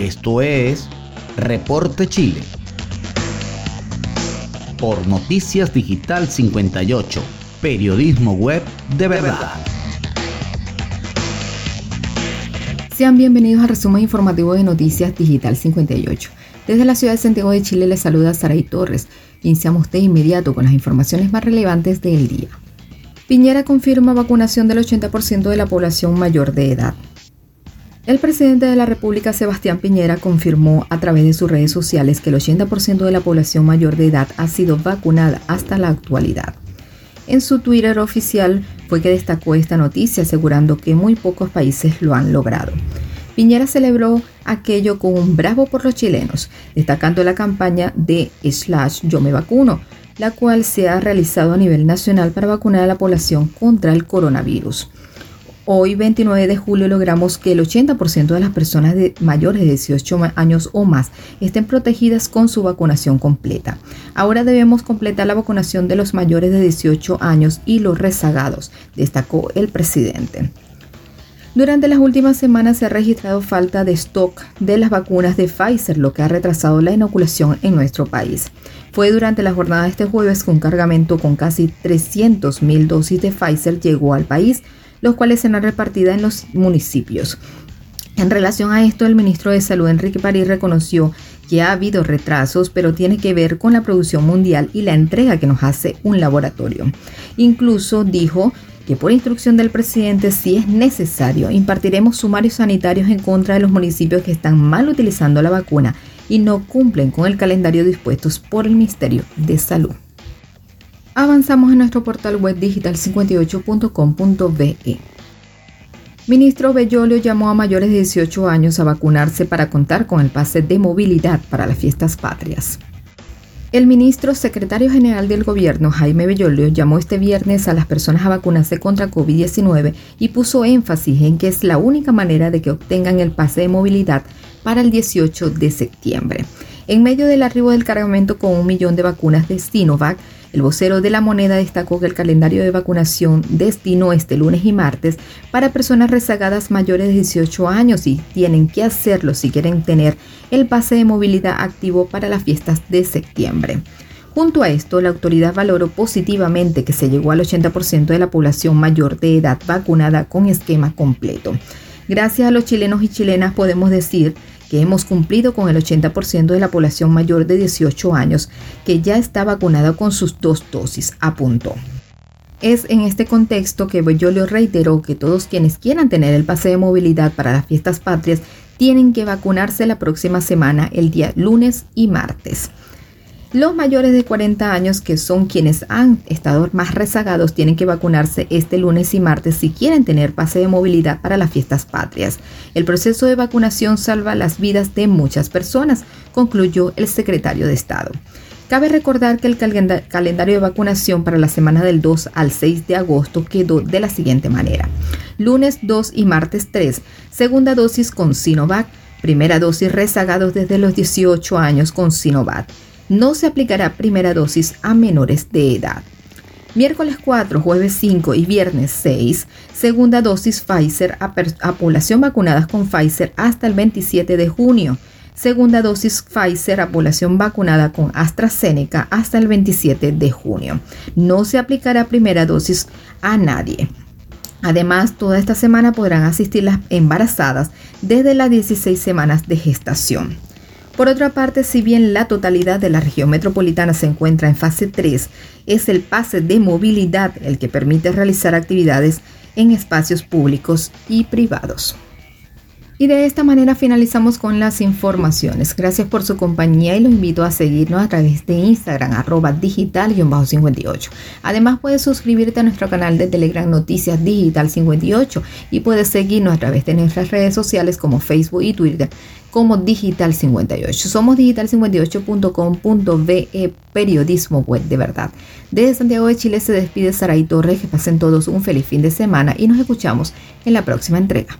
Esto es Reporte Chile. Por Noticias Digital 58, periodismo web de verdad. Sean bienvenidos al resumen informativo de Noticias Digital 58. Desde la ciudad de Santiago de Chile les saluda Saray Torres. Iniciamos de inmediato con las informaciones más relevantes del día. Piñera confirma vacunación del 80% de la población mayor de edad. El presidente de la República, Sebastián Piñera, confirmó a través de sus redes sociales que el 80% de la población mayor de edad ha sido vacunada hasta la actualidad. En su Twitter oficial fue que destacó esta noticia asegurando que muy pocos países lo han logrado. Piñera celebró aquello con un bravo por los chilenos, destacando la campaña de slash yo me vacuno, la cual se ha realizado a nivel nacional para vacunar a la población contra el coronavirus. Hoy, 29 de julio, logramos que el 80% de las personas de mayores de 18 años o más estén protegidas con su vacunación completa. Ahora debemos completar la vacunación de los mayores de 18 años y los rezagados, destacó el presidente. Durante las últimas semanas se ha registrado falta de stock de las vacunas de Pfizer, lo que ha retrasado la inoculación en nuestro país. Fue durante la jornada de este jueves que un cargamento con casi 300.000 dosis de Pfizer llegó al país, los cuales serán repartidas en los municipios. En relación a esto, el ministro de Salud, Enrique París, reconoció que ha habido retrasos, pero tiene que ver con la producción mundial y la entrega que nos hace un laboratorio. Incluso dijo que por instrucción del presidente, si es necesario, impartiremos sumarios sanitarios en contra de los municipios que están mal utilizando la vacuna y no cumplen con el calendario dispuestos por el Ministerio de Salud. Avanzamos en nuestro portal web digital58.com.be. Ministro Bellolio llamó a mayores de 18 años a vacunarse para contar con el pase de movilidad para las fiestas patrias. El ministro secretario general del gobierno, Jaime Bellolio, llamó este viernes a las personas a vacunarse contra COVID-19 y puso énfasis en que es la única manera de que obtengan el pase de movilidad para el 18 de septiembre. En medio del arribo del cargamento con un millón de vacunas de Sinovac, el vocero de la moneda destacó que el calendario de vacunación destinó este lunes y martes para personas rezagadas mayores de 18 años y tienen que hacerlo si quieren tener el pase de movilidad activo para las fiestas de septiembre. Junto a esto, la autoridad valoró positivamente que se llegó al 80% de la población mayor de edad vacunada con esquema completo. Gracias a los chilenos y chilenas podemos decir que hemos cumplido con el 80% de la población mayor de 18 años que ya está vacunada con sus dos dosis, apuntó. Es en este contexto que yo le reiteró que todos quienes quieran tener el pase de movilidad para las fiestas patrias tienen que vacunarse la próxima semana, el día lunes y martes. Los mayores de 40 años, que son quienes han estado más rezagados, tienen que vacunarse este lunes y martes si quieren tener pase de movilidad para las fiestas patrias. El proceso de vacunación salva las vidas de muchas personas, concluyó el secretario de Estado. Cabe recordar que el calendario de vacunación para la semana del 2 al 6 de agosto quedó de la siguiente manera. Lunes 2 y martes 3, segunda dosis con Sinovac, primera dosis rezagados desde los 18 años con Sinovac no se aplicará primera dosis a menores de edad. Miércoles 4, jueves 5 y viernes 6, segunda dosis Pfizer a, población vacunada con Pfizer hasta el 27 de junio. Segunda dosis Pfizer a población vacunada con AstraZeneca hasta el 27 de junio. No se aplicará primera dosis a nadie. Además, toda esta semana podrán asistir las embarazadas desde las 16 semanas de gestación. Por otra parte, si bien la totalidad de la región metropolitana se encuentra en fase 3, es el pase de movilidad el que permite realizar actividades en espacios públicos y privados. Y de esta manera finalizamos con las informaciones. Gracias por su compañía y los invito a seguirnos a través de Instagram, arroba digital-58. Además puedes suscribirte a nuestro canal de Telegram Noticias Digital 58 y puedes seguirnos a través de nuestras redes sociales como Facebook y Twitter como Digital 58. Somos digital58.com.be, periodismo web de verdad. Desde Santiago de Chile se despide Saray Torres. Que pasen todos un feliz fin de semana y nos escuchamos en la próxima entrega.